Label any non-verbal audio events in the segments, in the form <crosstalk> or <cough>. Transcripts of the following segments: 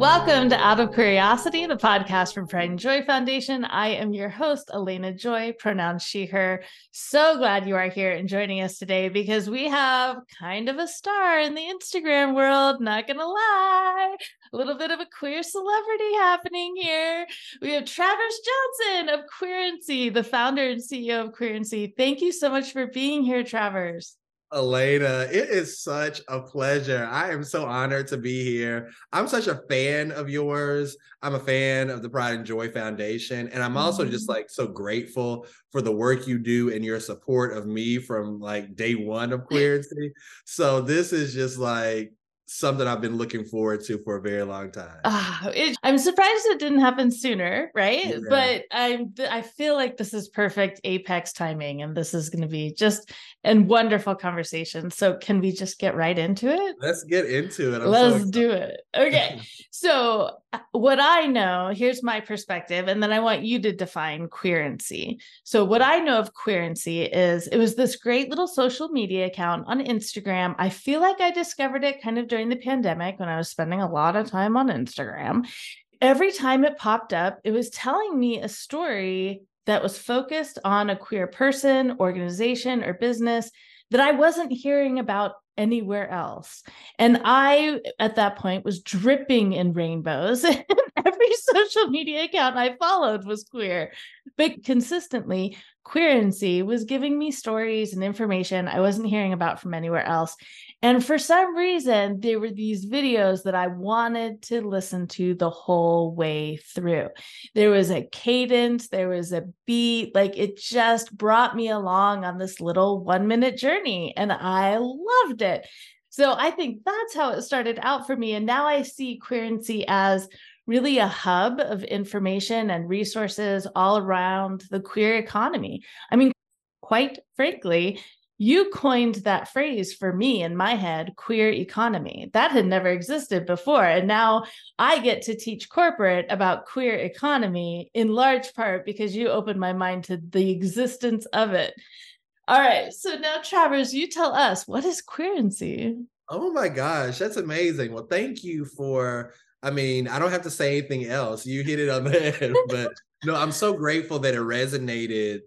Welcome to Out of Curiosity, the podcast from Pride and Joy Foundation. I am your host, Elena Joy, pronouns she, her. So glad you are here and joining us today because we have kind of a star in the Instagram world, not gonna lie. A little bit of a queer celebrity happening here. We have Travers Johnson of Queerency, the founder and CEO of Queerency. Thank you so much for being here, Travers. Elena, it is such a pleasure. I am so honored to be here. I'm such a fan of yours. I'm a fan of the Pride and Joy Foundation. And I'm also just mm-hmm. like so grateful for the work you do and your support of me from like day one of Queerency. so this is just like something I've been looking forward to for a very long time. Uh, it, I'm surprised it didn't happen sooner, right? Yeah. But I'm I feel like this is perfect apex timing, and this is going to be just a wonderful conversation. So can we just get right into it? Let's get into it. I'm Let's so do it. Okay. <laughs> so uh, what I know, here's my perspective, and then I want you to define queerency. So what I know of queerency is it was this great little social media account on Instagram. I feel like I discovered it kind of during the pandemic when I was spending a lot of time on Instagram. Every time it popped up, it was telling me a story that was focused on a queer person, organization, or business that I wasn't hearing about anywhere else. And I, at that point, was dripping in rainbows. <laughs> Every social media account I followed was queer, but consistently, Queerency was giving me stories and information I wasn't hearing about from anywhere else. And for some reason, there were these videos that I wanted to listen to the whole way through. There was a cadence, there was a beat, like it just brought me along on this little one minute journey, and I loved it. So I think that's how it started out for me. And now I see Queerency as really a hub of information and resources all around the queer economy. I mean, quite frankly, you coined that phrase for me in my head queer economy. That had never existed before. And now i get to teach corporate about queer economy in large part because you opened my mind to the existence of it. All right. So now travers you tell us what is queerency oh my gosh that's amazing. Well thank you for i mean i don't have to say anything else. You hit it on the head but no i'm so grateful that it resonated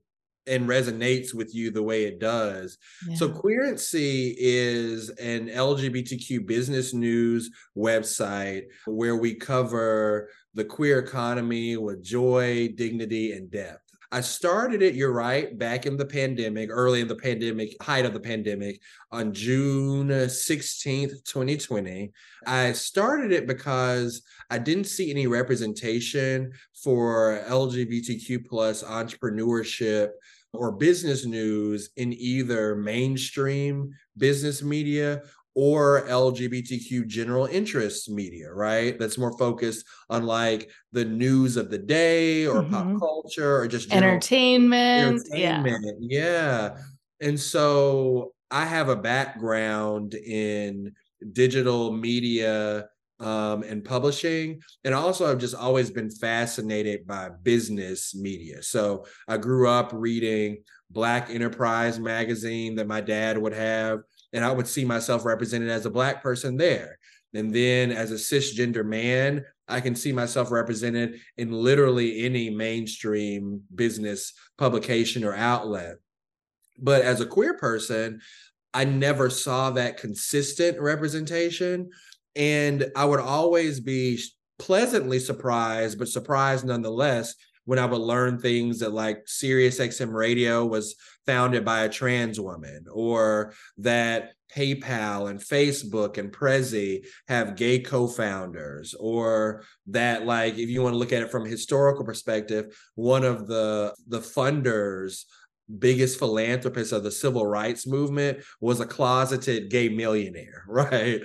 and resonates with you the way it does. Yeah. So Queerency is an LGBTQ business news website where we cover the queer economy with joy, dignity, and depth. I started it, you're right, back in the pandemic, early in the pandemic, height of the pandemic, on June 16th, 2020. I started it because I didn't see any representation for LGBTQ plus entrepreneurship or business news in either mainstream business media or LGBTQ general interest media, right? That's more focused on like the news of the day or mm-hmm. pop culture or just entertainment. Entertainment. Yeah. yeah. And so I have a background in digital media um, and publishing. And also, I've just always been fascinated by business media. So I grew up reading Black Enterprise magazine that my dad would have, and I would see myself represented as a Black person there. And then as a cisgender man, I can see myself represented in literally any mainstream business publication or outlet. But as a queer person, I never saw that consistent representation. And I would always be pleasantly surprised, but surprised nonetheless when I would learn things that like Sirius XM radio was founded by a trans woman, or that PayPal and Facebook and Prezi have gay co-founders, or that like if you want to look at it from a historical perspective, one of the the funders biggest philanthropist of the civil rights movement was a closeted gay millionaire, <laughs> right?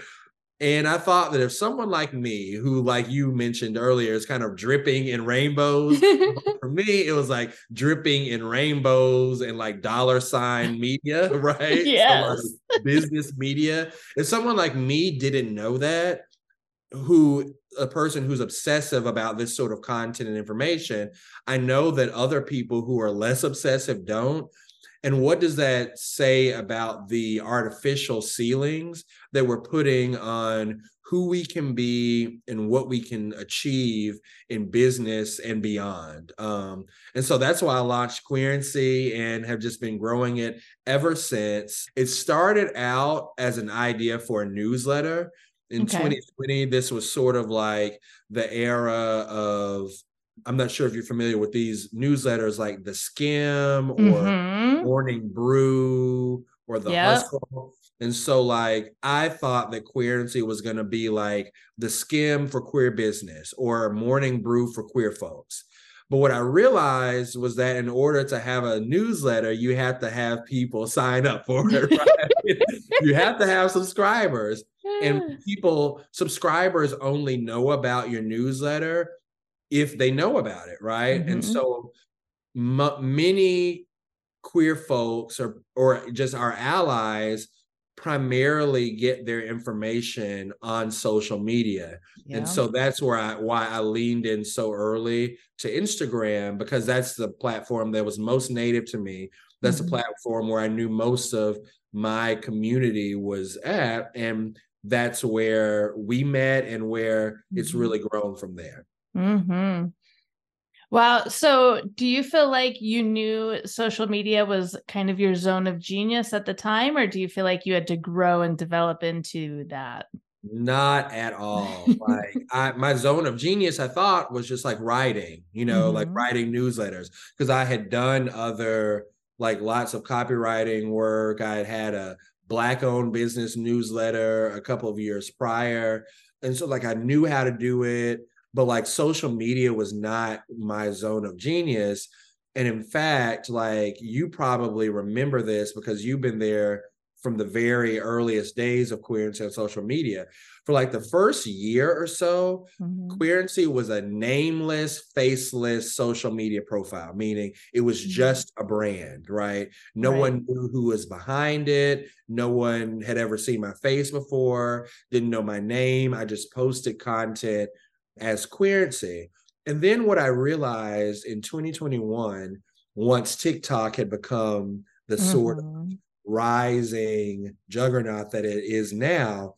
And I thought that if someone like me, who, like you mentioned earlier, is kind of dripping in rainbows, <laughs> for me, it was like dripping in rainbows and like dollar sign media, <laughs> right? Yes. So like business media. If someone like me didn't know that, who a person who's obsessive about this sort of content and information, I know that other people who are less obsessive don't. And what does that say about the artificial ceilings that we're putting on who we can be and what we can achieve in business and beyond. Um, and so that's why I launched Queerency and have just been growing it ever since. It started out as an idea for a newsletter. In okay. 2020, this was sort of like the era of I'm not sure if you're familiar with these newsletters like the Skimm or mm-hmm. Morning Brew or the yep. Hustle. And so, like, I thought that Queerency was going to be like the Skimm for queer business or Morning Brew for queer folks. But what I realized was that in order to have a newsletter, you have to have people sign up for it. <laughs> Right? you have to have subscribers. And people, subscribers only know about your newsletter if they know about it, right? Mm-hmm. And so m- many queer folks or or just our allies primarily get their information on social media. Yeah. And so that's where I why I leaned in so early to Instagram because that's the platform that was most native to me. That's mm-hmm. the platform where I knew most of my community was at and that's where we met and where mm-hmm. it's really grown from there. Mm-hmm. Wow. So, do you feel like you knew social media was kind of your zone of genius at the time, or do you feel like you had to grow and develop into that? Not at all. like <laughs> I, my zone of genius, I thought was just like writing, you know, mm-hmm. like writing newsletters because I had done other like lots of copywriting work. I had had a black owned business newsletter a couple of years prior. And so like I knew how to do it but like social media was not my zone of genius. And in fact, like you probably remember this because you've been there from the very earliest days of Queerency on social media. For like the first year or so, mm-hmm. Queerency was a nameless, faceless social media profile, meaning it was mm-hmm. just a brand, right? No right. one knew who was behind it. No one had ever seen my face before, didn't know my name. I just posted content as queerency. And then what I realized in 2021, once TikTok had become the mm-hmm. sort of mm-hmm. rising juggernaut that it is now,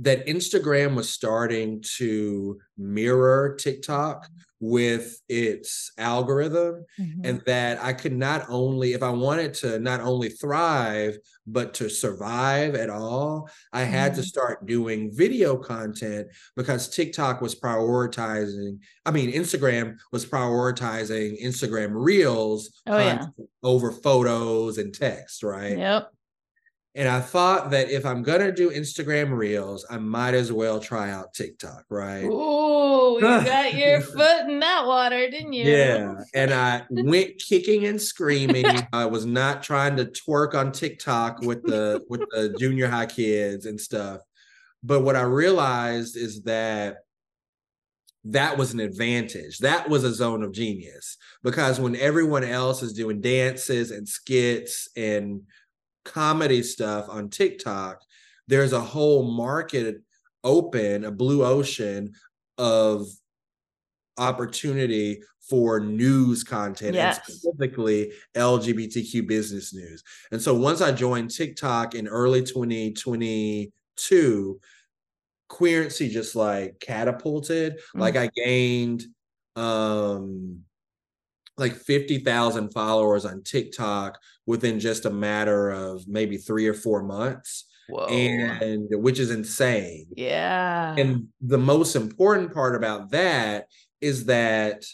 that Instagram was starting to mirror TikTok with its algorithm mm-hmm. and that I could not only if I wanted to not only thrive but to survive at all I mm-hmm. had to mm-hmm. start doing video content because TikTok was prioritizing I mean Instagram was prioritizing Instagram reels oh, yeah. over photos and text right Yep and I thought that if I'm gonna do Instagram Reels, I might as well try out TikTok, right? Oh, you <laughs> got your foot in that water, didn't you? Yeah. And I <laughs> went kicking and screaming. I was not trying to twerk on TikTok with the with the <laughs> junior high kids and stuff. But what I realized is that that was an advantage. That was a zone of genius because when everyone else is doing dances and skits and comedy stuff on TikTok, there's a whole market open, a blue ocean of opportunity for news content yes. and specifically LGBTQ business news. And so once I joined TikTok in early 2022, queerency just like catapulted. Mm-hmm. Like I gained um like 50,000 followers on TikTok within just a matter of maybe three or four months. Whoa. And which is insane. Yeah. And the most important part about that is that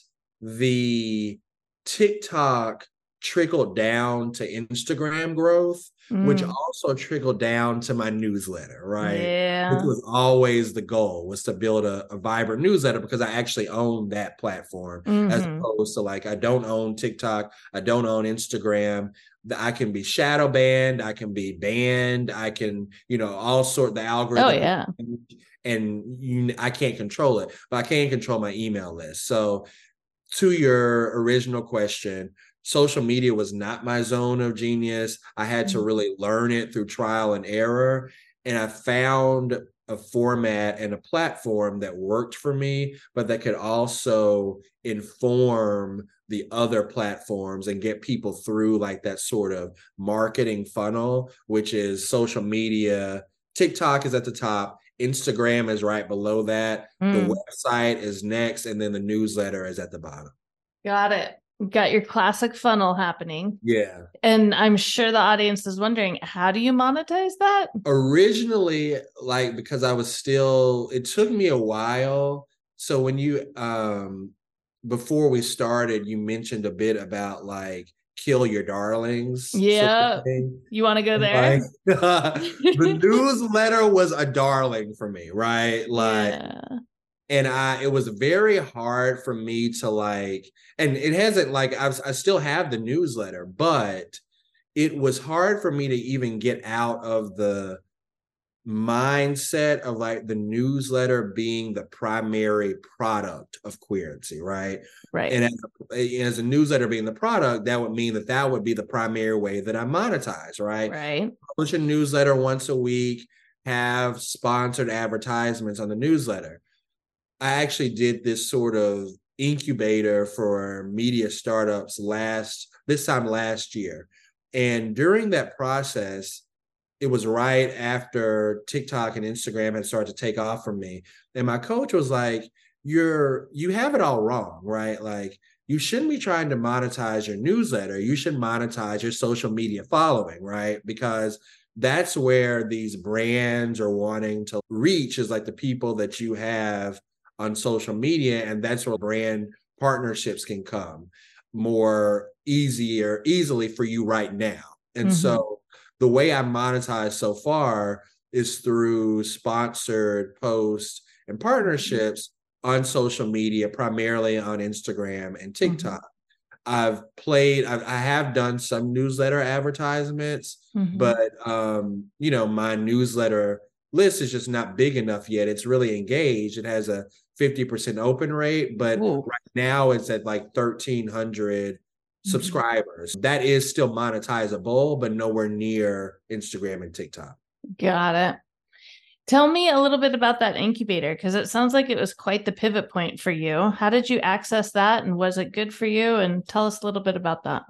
the TikTok trickled down to Instagram growth, mm. which also trickled down to my newsletter, right? Yeah. Which was always the goal was to build a, a vibrant newsletter because I actually own that platform mm-hmm. as opposed to like I don't own TikTok, I don't own Instagram. I can be shadow banned, I can be banned, I can, you know, all sort the algorithm. Oh yeah. And you, I can't control it, but I can control my email list. So to your original question, social media was not my zone of genius. I had to mm-hmm. really learn it through trial and error. And I found a format and a platform that worked for me, but that could also inform the other platforms and get people through like that sort of marketing funnel, which is social media. TikTok is at the top, Instagram is right below that. Mm. The website is next, and then the newsletter is at the bottom. Got it. Got your classic funnel happening. Yeah. And I'm sure the audience is wondering, how do you monetize that? Originally, like because I was still, it took me a while. So when you um before we started, you mentioned a bit about like kill your darlings. sort of Yeah. You want to go there? Like, <laughs> the newsletter was a darling for me, right? Like, yeah. And I, it was very hard for me to like, and it hasn't like I've, I still have the newsletter, but it was hard for me to even get out of the mindset of like the newsletter being the primary product of queerency, right? right. And as a, as a newsletter being the product, that would mean that that would be the primary way that I monetize, right? right. Publish a newsletter once a week, have sponsored advertisements on the newsletter. I actually did this sort of incubator for media startups last this time last year. And during that process, it was right after TikTok and Instagram had started to take off for me. And my coach was like, You're you have it all wrong, right? Like you shouldn't be trying to monetize your newsletter. You should monetize your social media following, right? Because that's where these brands are wanting to reach is like the people that you have on social media. And that's where brand partnerships can come more easier, easily for you right now. And Mhm. so the way I monetize so far is through sponsored posts and partnerships on social media, primarily on Instagram and TikTok. I've played, I've, I have done some newsletter advertisements, Mhm. but um, you know, my newsletter list is just not big enough yet. It's really engaged. It has a 50% open rate, but Ooh. right now it's at like 1300 Mm-hmm. subscribers. That is still monetizable, but nowhere near Instagram and TikTok. Got it. Tell me a little bit about that incubator because it sounds like it was quite the pivot point for you. How did you access that and was it good for you? And tell us a little bit about that.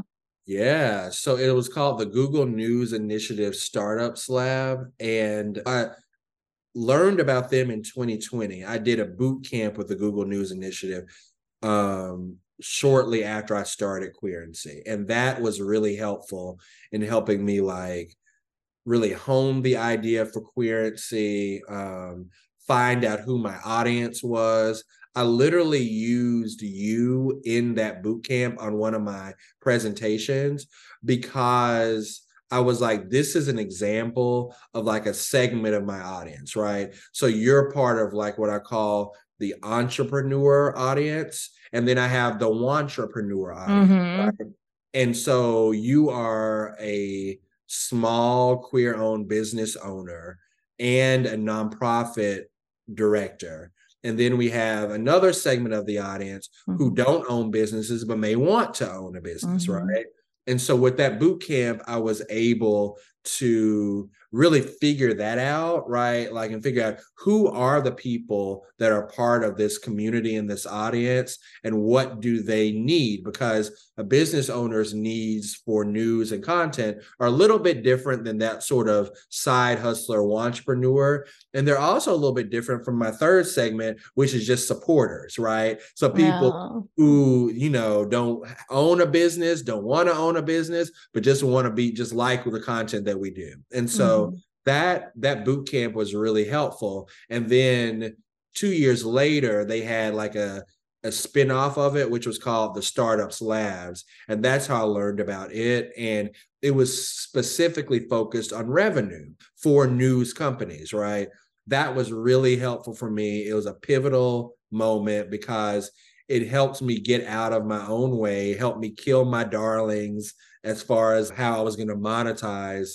Yeah. So it was called the Google News Initiative Startups Lab. And I learned about them in 2020. I did a boot camp with the Google News Initiative um, shortly after I started Queerency. And that was really helpful in helping me like really hone the idea for Queerency, um, find out who my audience was. I literally used you in that boot camp on one of my presentations because I was like, this is an example of like a segment of my audience, right? So you're part of like what I call the entrepreneur audience. And then I have the entrepreneur audience. Mhm. right? And so you are a small queer owned business owner and a nonprofit director. And then we have another segment of the audience who Mhm. don't own businesses but may want to own a business, Mhm. right? And so with that boot camp, I was able to really figure that out, right? Like, and figure out who are the people that are part of this community and this audience and what do they need? Because a business owner's needs for news and content are a little bit different than that sort of side hustler entrepreneur. And they're also a little bit different from my third segment, which is just supporters, right? So people Wow. who you know don't own a business don't want to own a business but just want to be just like the content that we do and so Mhm. that that boot camp was really helpful and then two years later they had like a a spin-off of it which was called the startups labs and that's how i learned about it and it was specifically focused on revenue for news companies right that was really helpful for me it was a pivotal moment because it helped me get out of my own way, helped me kill my darlings as far as how I was going to monetize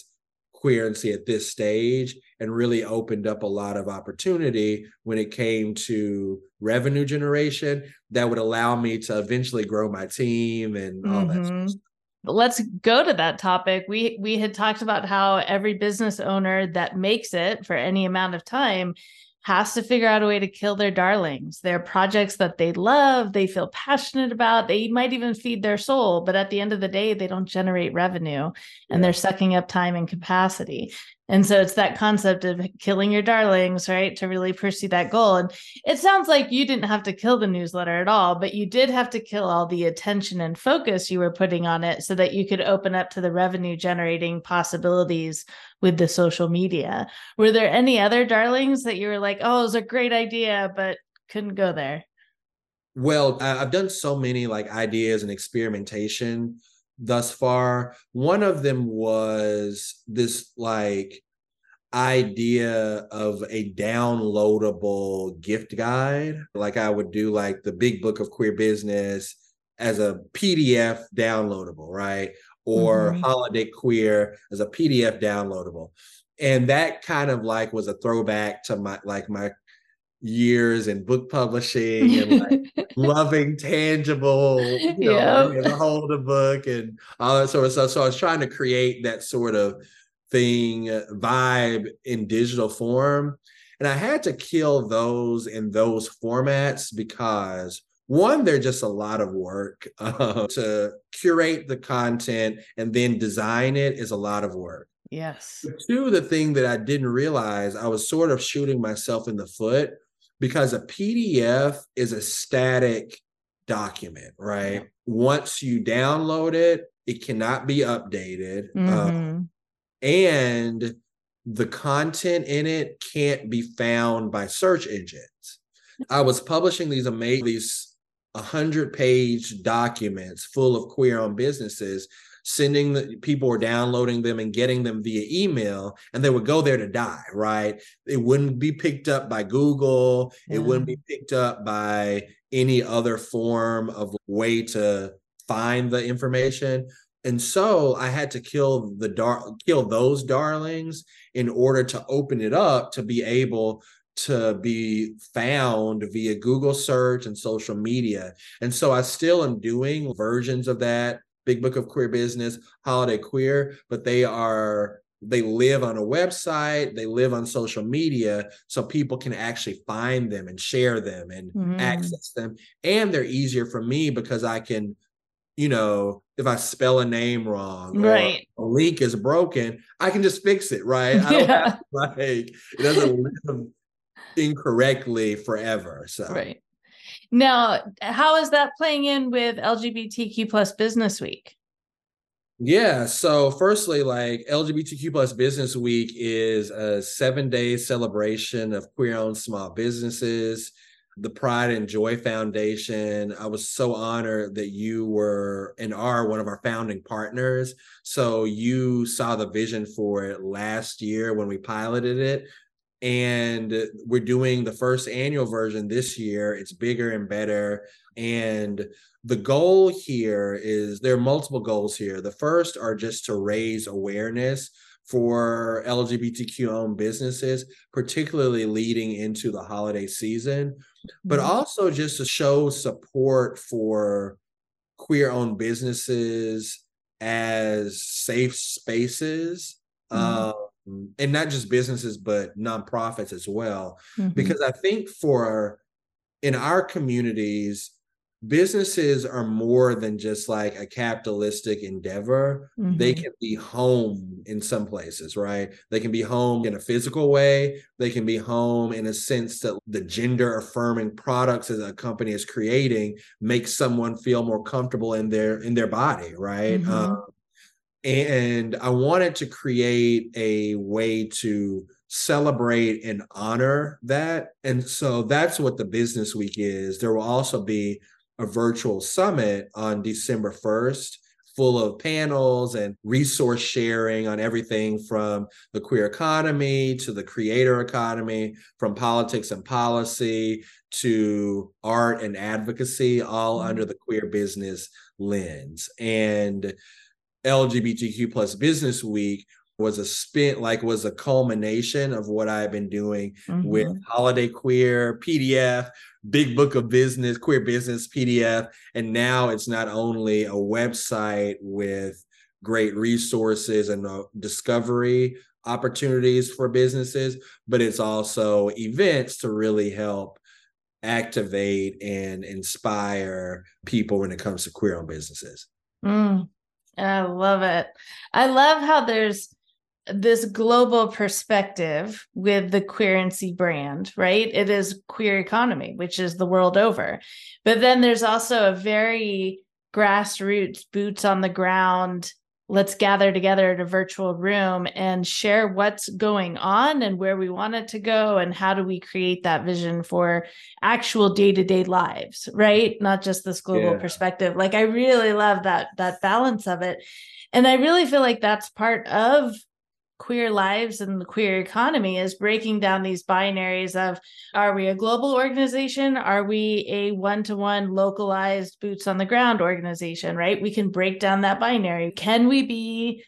queerency at this stage and really opened up a lot of opportunity when it came to revenue generation that would allow me to eventually grow my team and all that. sort of Mhm. stuff. Let's go to that topic. We we had talked about how every business owner that makes it for any amount of time has to figure out a way to kill their darlings. They're projects that they love, they feel passionate about, they might even feed their soul, but at the end of the day, they don't generate revenue and they're sucking up time and capacity. And so it's that concept of killing your darlings, right? To really pursue that goal. And it sounds like you didn't have to kill the newsletter at all, but you did have to kill all the attention and focus you were putting on it so that you could open up to the revenue generating possibilities with the social media. Were there any other darlings that you were like, oh, it was a great idea, but couldn't go there? Well, I've done so many like ideas and experimentation thus far. One of them was this like idea of a downloadable gift guide. Like I would do like the big book of queer business as a PDF downloadable, right? Or mm-hmm. holiday queer as a PDF downloadable. And that kind of like was a throwback to my like my years in book publishing and like <laughs> loving tangible, you know, yep. hold a book and all that sort of stuff. So I was trying to create that sort of thing uh, vibe in digital form. And I had to kill those in those formats because one, they're just a lot of work. Uh, <laughs> to curate the content and then design it is a lot of work. Yes. But two, the thing that I didn't realize, I was sort of shooting myself in the foot because a PDF is a static document, right? Once you download it, it cannot be updated. Um, mm-hmm. and the content in it can't be found by search engines. I was publishing these amazing, these 100 page documents full of queer owned businesses sending the people were downloading them and getting them via email and they would go there to die right it wouldn't be picked up by google yeah. it wouldn't be picked up by any other form of way to find the information and so i had to kill the dar- kill those darlings in order to open it up to be able to be found via Google search and social media. And so I still am doing versions of that Big Book of Queer Business, Holiday Queer, but they are they live on a website, they live on social media, so people can actually find them and share them and mm. access them. And they're easier for me because I can, you know, if I spell a name wrong right. a link is broken, I can just fix it, right? I don't <laughs> yeah. have, like it doesn't live incorrectly forever. So right. Now, how is that playing in with LGBTQ plus Business Week? Yeah. So, firstly, like LGBTQ plus Business Week is a seven day celebration of queer owned small businesses. The Pride and Joy Foundation. I was so honored that you were and are one of our founding partners. So, you saw the vision for it last year when we piloted it and we're doing the first annual version this year it's bigger and better and the goal here is there are multiple goals here the first are just to raise awareness for lgbtq owned businesses particularly leading into the holiday season but mm-hmm. also just to show support for queer owned businesses as safe spaces mm-hmm. um, and not just businesses but nonprofits as well mm-hmm. because i think for in our communities businesses are more than just like a capitalistic endeavor mm-hmm. they can be home in some places right they can be home in a physical way they can be home in a sense that the gender affirming products that a company is creating makes someone feel more comfortable in their in their body right mm-hmm. um, and I wanted to create a way to celebrate and honor that. And so that's what the business week is. There will also be a virtual summit on December 1st full of panels and resource sharing on everything from the queer economy to the creator economy, from politics and policy to art and advocacy, all mm-hmm. under the queer business lens. And LGBTQ plus Business Week was a spin, like was a culmination of what I've been doing mm-hmm. with Holiday Queer PDF, Big Book of Business, Queer Business PDF, and now it's not only a website with great resources and uh, discovery opportunities for businesses, but it's also events to really help activate and inspire people when it comes to queer owned businesses. Mm, I love it. I love how there's this global perspective with the queerency brand, right? It is queer economy, which is the world over. But then there's also a very grassroots, boots on the ground let's gather together in a virtual room and share what's going on and where we want it to go and how do we create that vision for actual day-to-day lives right? Not just this global yeah. perspective. Like i really love that that balance of it. And i really feel like that's part of queer lives and the queer economy is breaking down these binaries of are we a global organization? Are we a one-to-one localized boots on the ground organization right? We can break down that binary. Can we be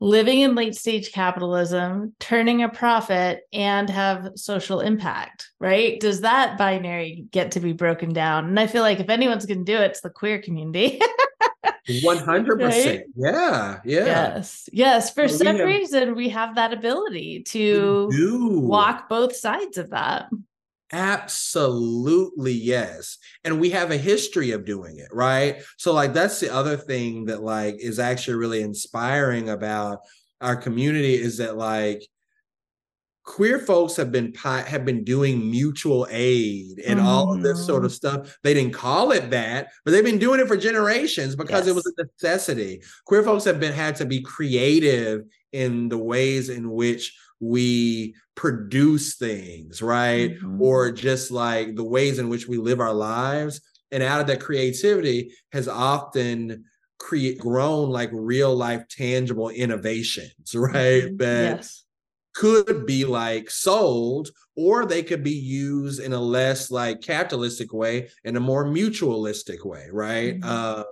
living in late stage capitalism turning a profit and have social impact right? Does that binary get to be broken down? And i feel like if anyone's going to do it it's the queer community <laughs> 100% right? yeah yeah. Yes yes. For some have, reason we have that ability to walk both sides of that. Absolutely yes. And we have a history of doing it right? So like that's the other thing that like is actually really inspiring about our community is that like queer folks have been have been doing mutual aid and mm-hmm. all of this sort of mm-hmm. stuff. They didn't call it that, but they've been doing it for generations because yes. it was a necessity. Queer folks have been had to be creative in the ways in which we produce things, right? Mm-hmm. Or just like the ways in which we live our lives. And out of that creativity has often create grown like real life tangible innovations, <laughs> right? Mm-hmm. That yes could be like sold or they could be used in a less like capitalistic way in a more mutualistic way right mm-hmm. uh,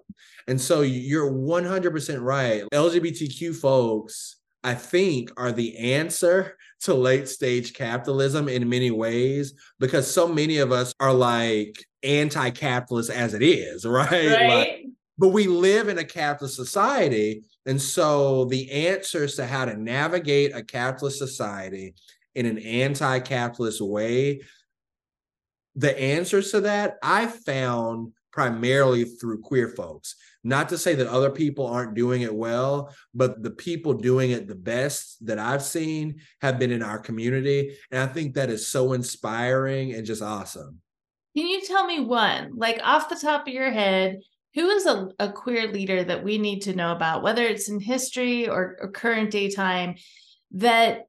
and so you're 100% right lgbtq folks i think are the answer to late stage capitalism in many ways because so many of us are like anti-capitalist as it is right, <laughs> right? Like, but we live in a capitalist society and so the answers to how to navigate a capitalist society in an anti-capitalist way, the answers to that I found primarily through queer folks. Not to say that other people aren't doing it well, but the people doing it the best that I've seen have been in our community. And I think that is so inspiring and just awesome. Can you tell me one, like off the top of your head, who is a, a queer leader that we need to know about, whether it's in history or, or current day time, that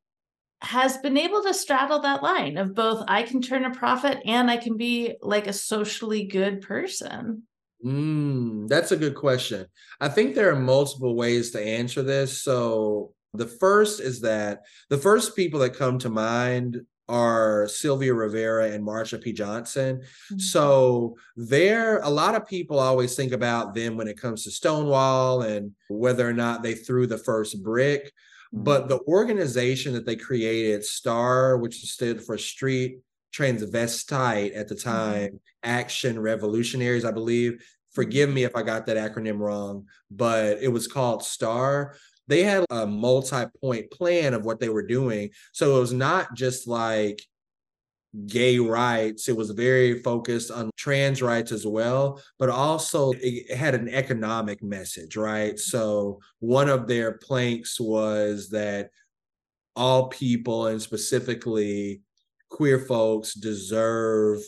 has been able to straddle that line of both I can turn a profit and I can be like a socially good person? Mm, that's a good question. I think there are multiple ways to answer this. So, the first is that the first people that come to mind are Sylvia Rivera and Marsha P. Johnson. Mm-hmm. So there, a lot of people always think about them when it comes to Stonewall and whether or not they threw the first brick. Mm-hmm. But the organization that they created, STAR, which stood for Street Transvestite at the mm-hmm. time, mm-hmm. Action Revolutionaries, I believe. Forgive me if I got that acronym wrong, but it was called STAR they had a multi-point plan of what they were doing. So it was not just like gay rights. It was very focused on trans rights as well, but also it had an economic message, right? So one of their planks was that all people and specifically queer folks deserve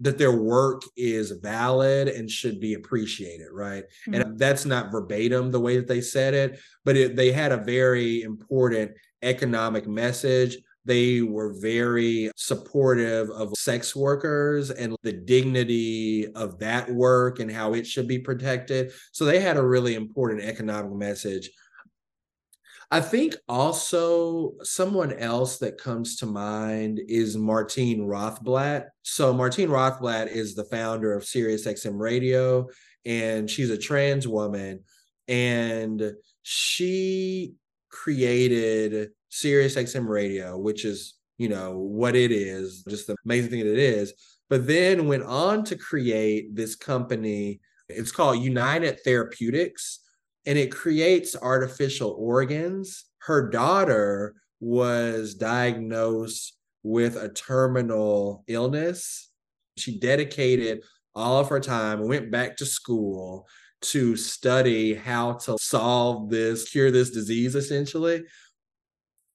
that their work is valid and should be appreciated, right? Mm-hmm. And that's not verbatim the way that they said it, but it, they had a very important economic message. They were very supportive of sex workers and the dignity of that work and how it should be protected. So they had a really important economic message I think also someone else that comes to mind is Martine Rothblatt. So Martine Rothblatt is the founder of SiriusXM Radio, and she's a trans woman, and she created SiriusXM Radio, which is you know what it is, just the amazing thing that it is. But then went on to create this company. It's called United Therapeutics and it creates artificial organs. Her daughter was diagnosed with a terminal illness. She dedicated all of her time, went back to school to study how to solve this, cure this disease essentially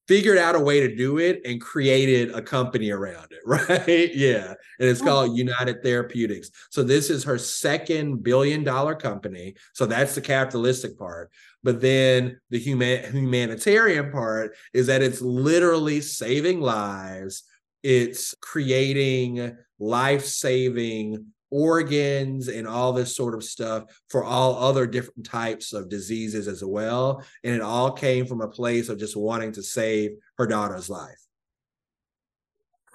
figured out a way to do it and created a company around it, <laughs> right? yeah. And it's called United Therapeutics. So this is her second billion dollar company. So that's the capitalistic part. But then the human humanitarian part is that it's literally saving lives. It's creating life-saving organs and all this sort of stuff for all other different types of diseases as well. And it all came from a place of just wanting to save her daughter's life.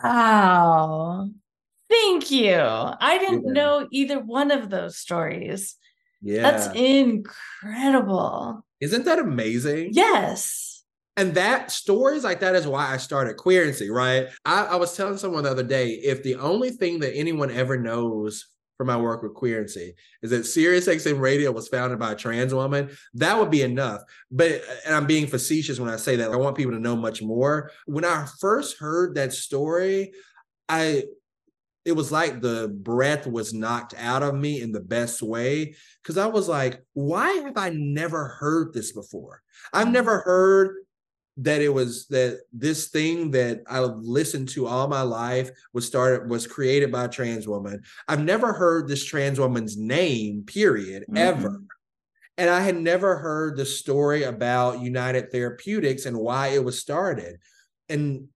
Wow. Thank you. I didn't yeah. know either one of those stories. Yeah. That's incredible. Isn't that amazing? Yes. And that stories like that is why I started Queerency, right? I, I, was telling someone the other day if the only thing that anyone ever knows from my work with Queerency is that Sirius XM Radio was founded by a trans woman, that would be enough. But and I'm being facetious when I say that. I want people to know much more. When I first heard that story, I it was like the breath was knocked out of me in the best way because I was like, why have I never heard this before? I've mm. never heard that it was that this thing that I've listened to all my life was started was created by a trans woman. I've never heard this trans woman's name, period, mm-hmm. ever. And I had never heard the story about United Therapeutics and why it was started. And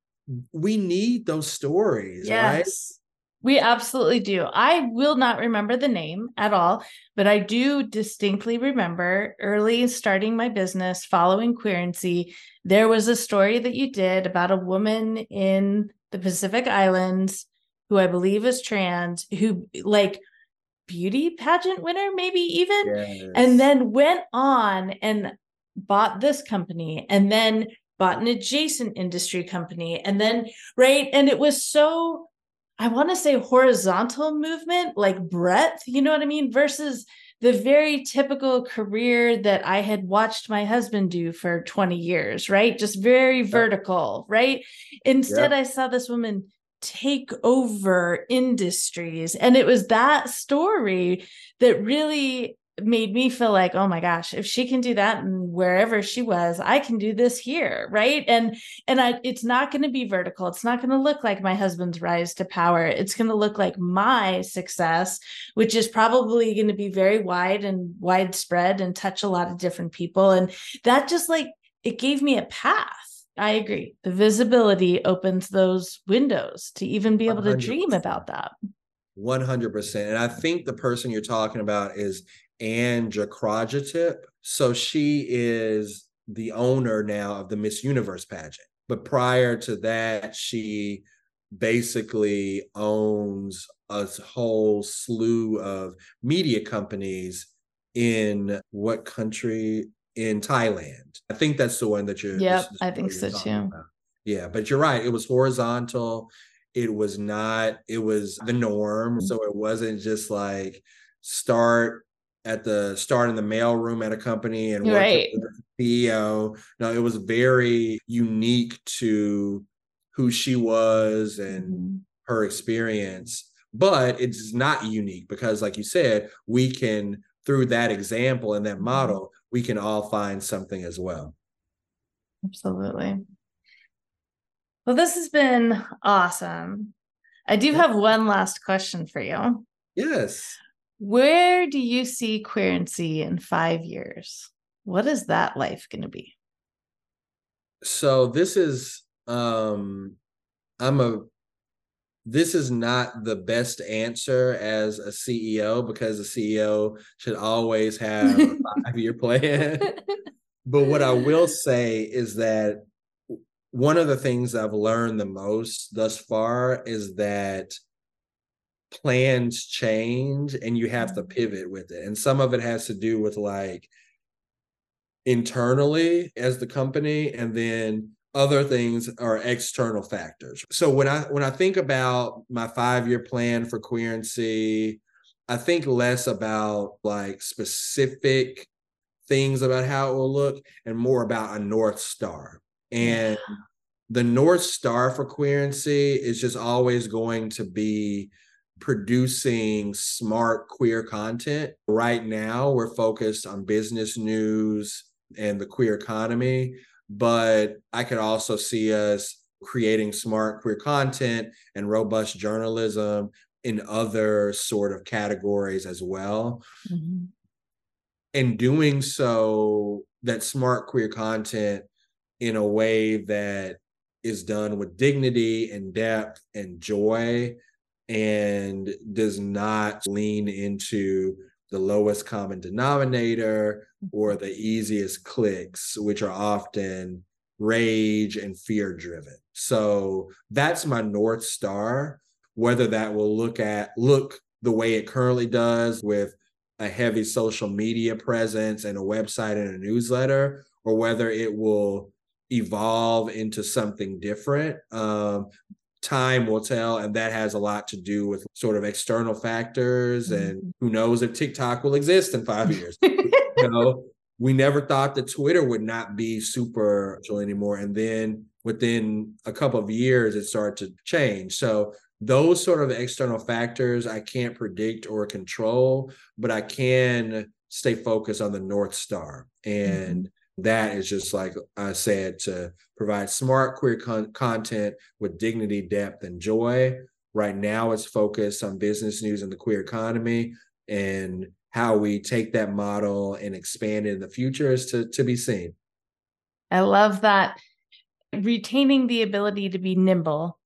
we need those stories, yes. right? We absolutely do. I will not remember the name at all, but I do distinctly remember early starting my business, following Queerency. There was a story that you did about a woman in the Pacific Islands who I believe is trans, who like beauty pageant winner, maybe even, yes. and then went on and bought this company and then bought an adjacent industry company. And then, right. And it was so I want to say horizontal movement, like breadth, you know what I mean? Versus the very typical career that I had watched my husband do for 20 years, right? Just very vertical, right? Instead, I saw this woman take over industries. And it was that story that really made me feel like oh my gosh if she can do that and wherever she was i can do this here right and and I, it's not going to be vertical it's not going to look like my husband's rise to power it's going to look like my success which is probably going to be very wide and widespread and touch a lot of different people and that just like it gave me a path I agree. The visibility opens those windows to even be able 100%. to dream about that. 100%. And I think the person you're talking about is Anne Jakrajutatip. So she is the owner now of the Miss Universe pageant. But prior to that, she basically owns a whole slew of media companies in what country? In Thailand. I think that's the one that you're. Yep, I think so too. About. Yeah, but you're right. It was horizontal. It was not, it was the norm. Mm-hmm. So it wasn't just like start at the start in the mailroom at a company and right. CEO. No, it was very unique to who she was and mm-hmm. her experience. But it's not unique because, like you said, we can through that example and that mm-hmm. model, we can all find something as well. Absolutely. Well, this has been awesome. I do have one last question for you. Yes. Where do you see Queerency in five years? What is that life going to be? So this is um I'm a this is not the best answer as a CEO because a CEO should always have a <laughs> five-year plan. but what I will say is that one of the things I've learned the most thus far is that plans change and you have to mm-hmm. pivot with it. And some of it has to do with like internally as the company and then other things are external factors. So when I when I think about my 5-year plan for queerency, I think less about like specific things about how it will look and more about a north star. And yeah. the North Star for Queerency is just always going to be producing smart queer content. Right now, we're focused on business news and the queer economy, but I could also see us creating smart queer content and robust journalism in other sort of categories as well. Mm-hmm. And doing so, that smart queer content in a way that is done with dignity and depth and joy and does not lean into the lowest common denominator or the easiest clicks, which are often rage and fear driven. So that's my North Star. Whether that will look at look the way it currently does with a heavy social media presence and a website and a newsletter, or whether it will evolve into something different. Um, time will tell and that has a lot to do with sort of external factors mm-hmm. and who knows if tiktok will exist in five years. <laughs> You know we never thought that twitter would not be super anymore and then within a couple of years it started to change. So those sort of external factors i can't predict or control but i can stay focused on the north star. And mm-hmm that is just like I said to provide smart queer con- content with dignity, depth, and joy. Right now, it's focused on business news and the queer economy, and how we take that model and expand it in the future is to to be seen. I love that retaining the ability to be nimble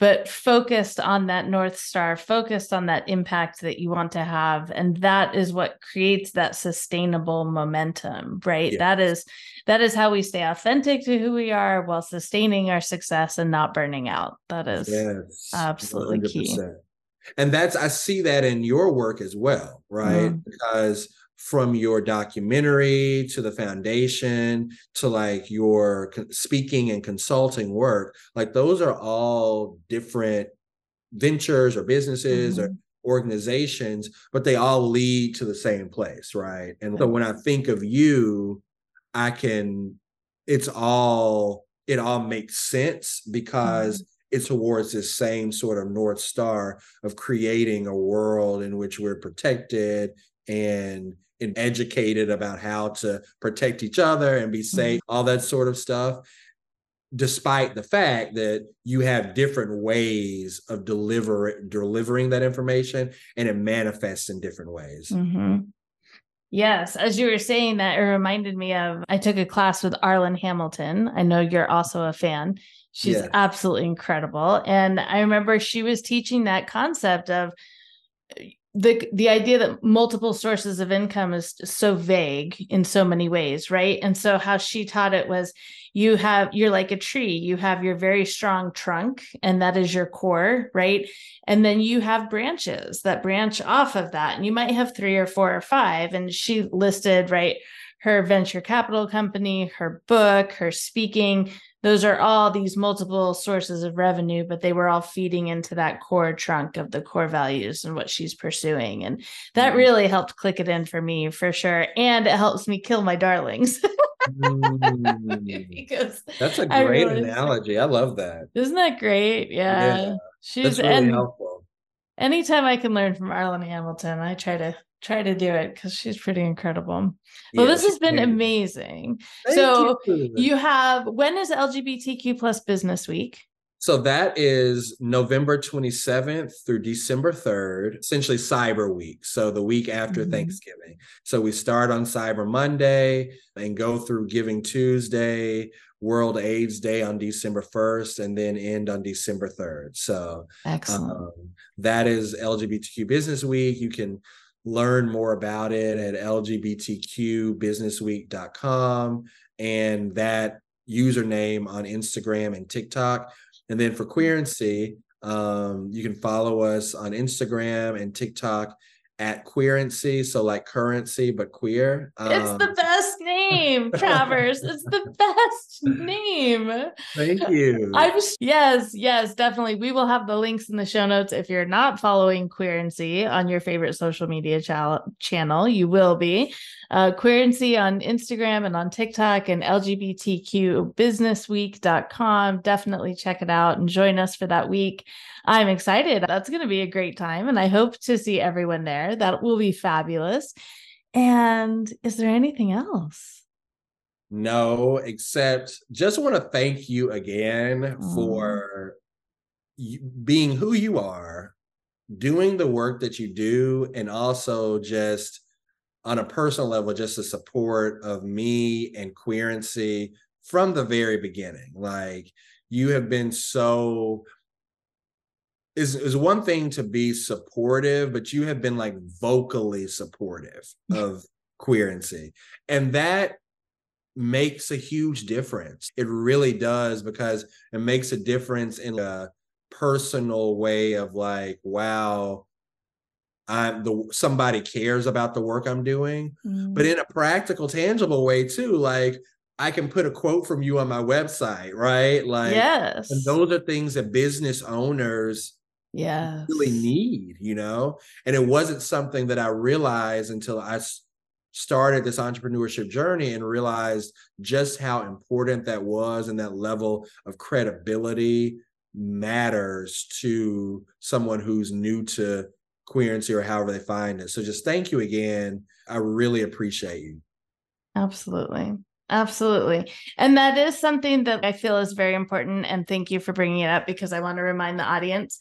but focused on that north star focused on that impact that you want to have and that is what creates that sustainable momentum right yes. that is that is how we stay authentic to who we are while sustaining our success and not burning out that is yes, absolutely 100%. key and that's i see that in your work as well right mm. because from your documentary to the foundation to like your speaking and consulting work like those are all different ventures or businesses mm-hmm. or organizations but they all lead to the same place right and so when i think of you i can it's all it all makes sense because mm-hmm. it's towards this same sort of north star of creating a world in which we're protected and and educated about how to protect each other and be safe, mm-hmm. all that sort of stuff. Despite the fact that you have different ways of deliver delivering that information and it manifests in different ways. Mm-hmm. Yes, as you were saying that, it reminded me of I took a class with Arlan Hamilton. I know you're also a fan. She's yeah. absolutely incredible. And I remember she was teaching that concept of the the idea that multiple sources of income is so vague in so many ways right? And so how she taught it was you have you're like a tree. You have your very strong trunk and that is your core right? And then you have branches that branch off of that. And you might have three or four or five. And she listed right her venture capital company her book her speaking those are all these multiple sources of revenue, but they were all feeding into that core trunk of the core values and what she's pursuing. And that mm. really helped click it in for me for sure. And it helps me kill my darlings. <laughs> mm. because that's a great I analogy. I love that. Isn't that great? Yeah. yeah she's really and helpful. Anytime I can learn from Arlan Hamilton, I try to try to do it because she's pretty incredible. Well, this has been amazing. So you. you have when is LGBTQ plus Business Week? So that is November 27th through December 3rd, essentially Cyber Week. So the week after mm-hmm. Thanksgiving. So we start on Cyber Monday and go through Giving Tuesday, World AIDS Day on December 1st, and then end on December 3rd. So excellent. Um, that is LGBTQ Business Week. You can learn more about it at lgbtqbusinessweek.com and that username on Instagram and TikTok. And then for queer Queerency, um, you can follow us on Instagram and TikTok at queerency. So like currency, but queer. Um, it's the um, best name, <laughs> Travers. it's the best name. Thank you. I'm yes, yes, definitely. We will have the links in the show notes. If you're not following Queerency on your favorite social media ch- channel, you will be. Uh, Queerency on Instagram and on TikTok and LGBTQbusinessweek.com. Definitely check it out and join us for that week. I'm excited. That's going to be a great time. And I hope to see everyone there. That will be fabulous. And is there anything else? No, except just want to thank you again for being who you are, doing the work that you do, and also just on a personal level, just the support of me and queerency from the very beginning. Like you have been so is is one thing to be supportive, but you have been like vocally supportive <laughs> of queerency. And that makes a huge difference. It really does because it makes a difference in a personal way of like, wow, I'm the somebody cares about the work I'm doing, mm. but in a practical, tangible way too. Like I can put a quote from you on my website, right? Like, yes, and those are things that business owners yeah really need you know? And it wasn't something that i realized until i started this entrepreneurship journey and realized just how important that was and that level of credibility matters to someone who's new to queerency or however they find it. So just thank you again. I really appreciate you. Absolutely. Absolutely. And that is something that I feel is very important. And thank you for bringing it up because I want to remind the audience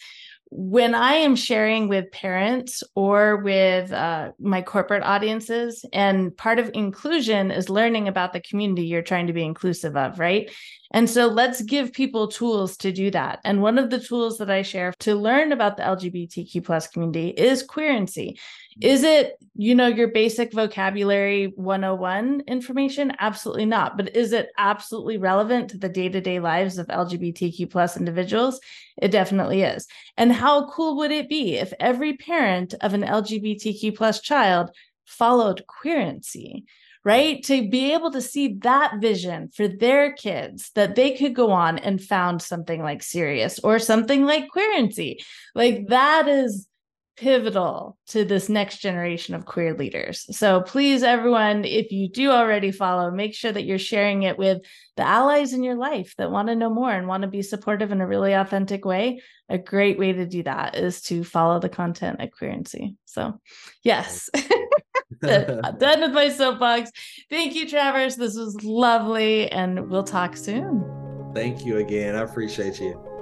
when I am sharing with parents or with uh, my corporate audiences, and part of inclusion is learning about the community you're trying to be inclusive of, right? And so let's give people tools to do that. And one of the tools that I share to learn about the LGBTQ plus community is queerency. Is it, you know, your basic vocabulary 101 information? Absolutely not. But is it absolutely relevant to the day-to-day lives of LGBTQ plus individuals? It definitely is. And how cool would it be if every parent of an LGBTQ plus child followed queerency? right? To be able to see that vision for their kids that they could go on and found something like Sirius or something like Queerency. Like that is pivotal to this next generation of queer leaders. So please, everyone, if you do already follow, make sure that you're sharing it with the allies in your life that want to know more and want to be supportive in a really authentic way. A great way to do that is to follow the content at Queerency. So, yes. <laughs> Done with my soapbox. Thank you, Travers. This was lovely, and we'll talk soon. Thank you again. I appreciate you.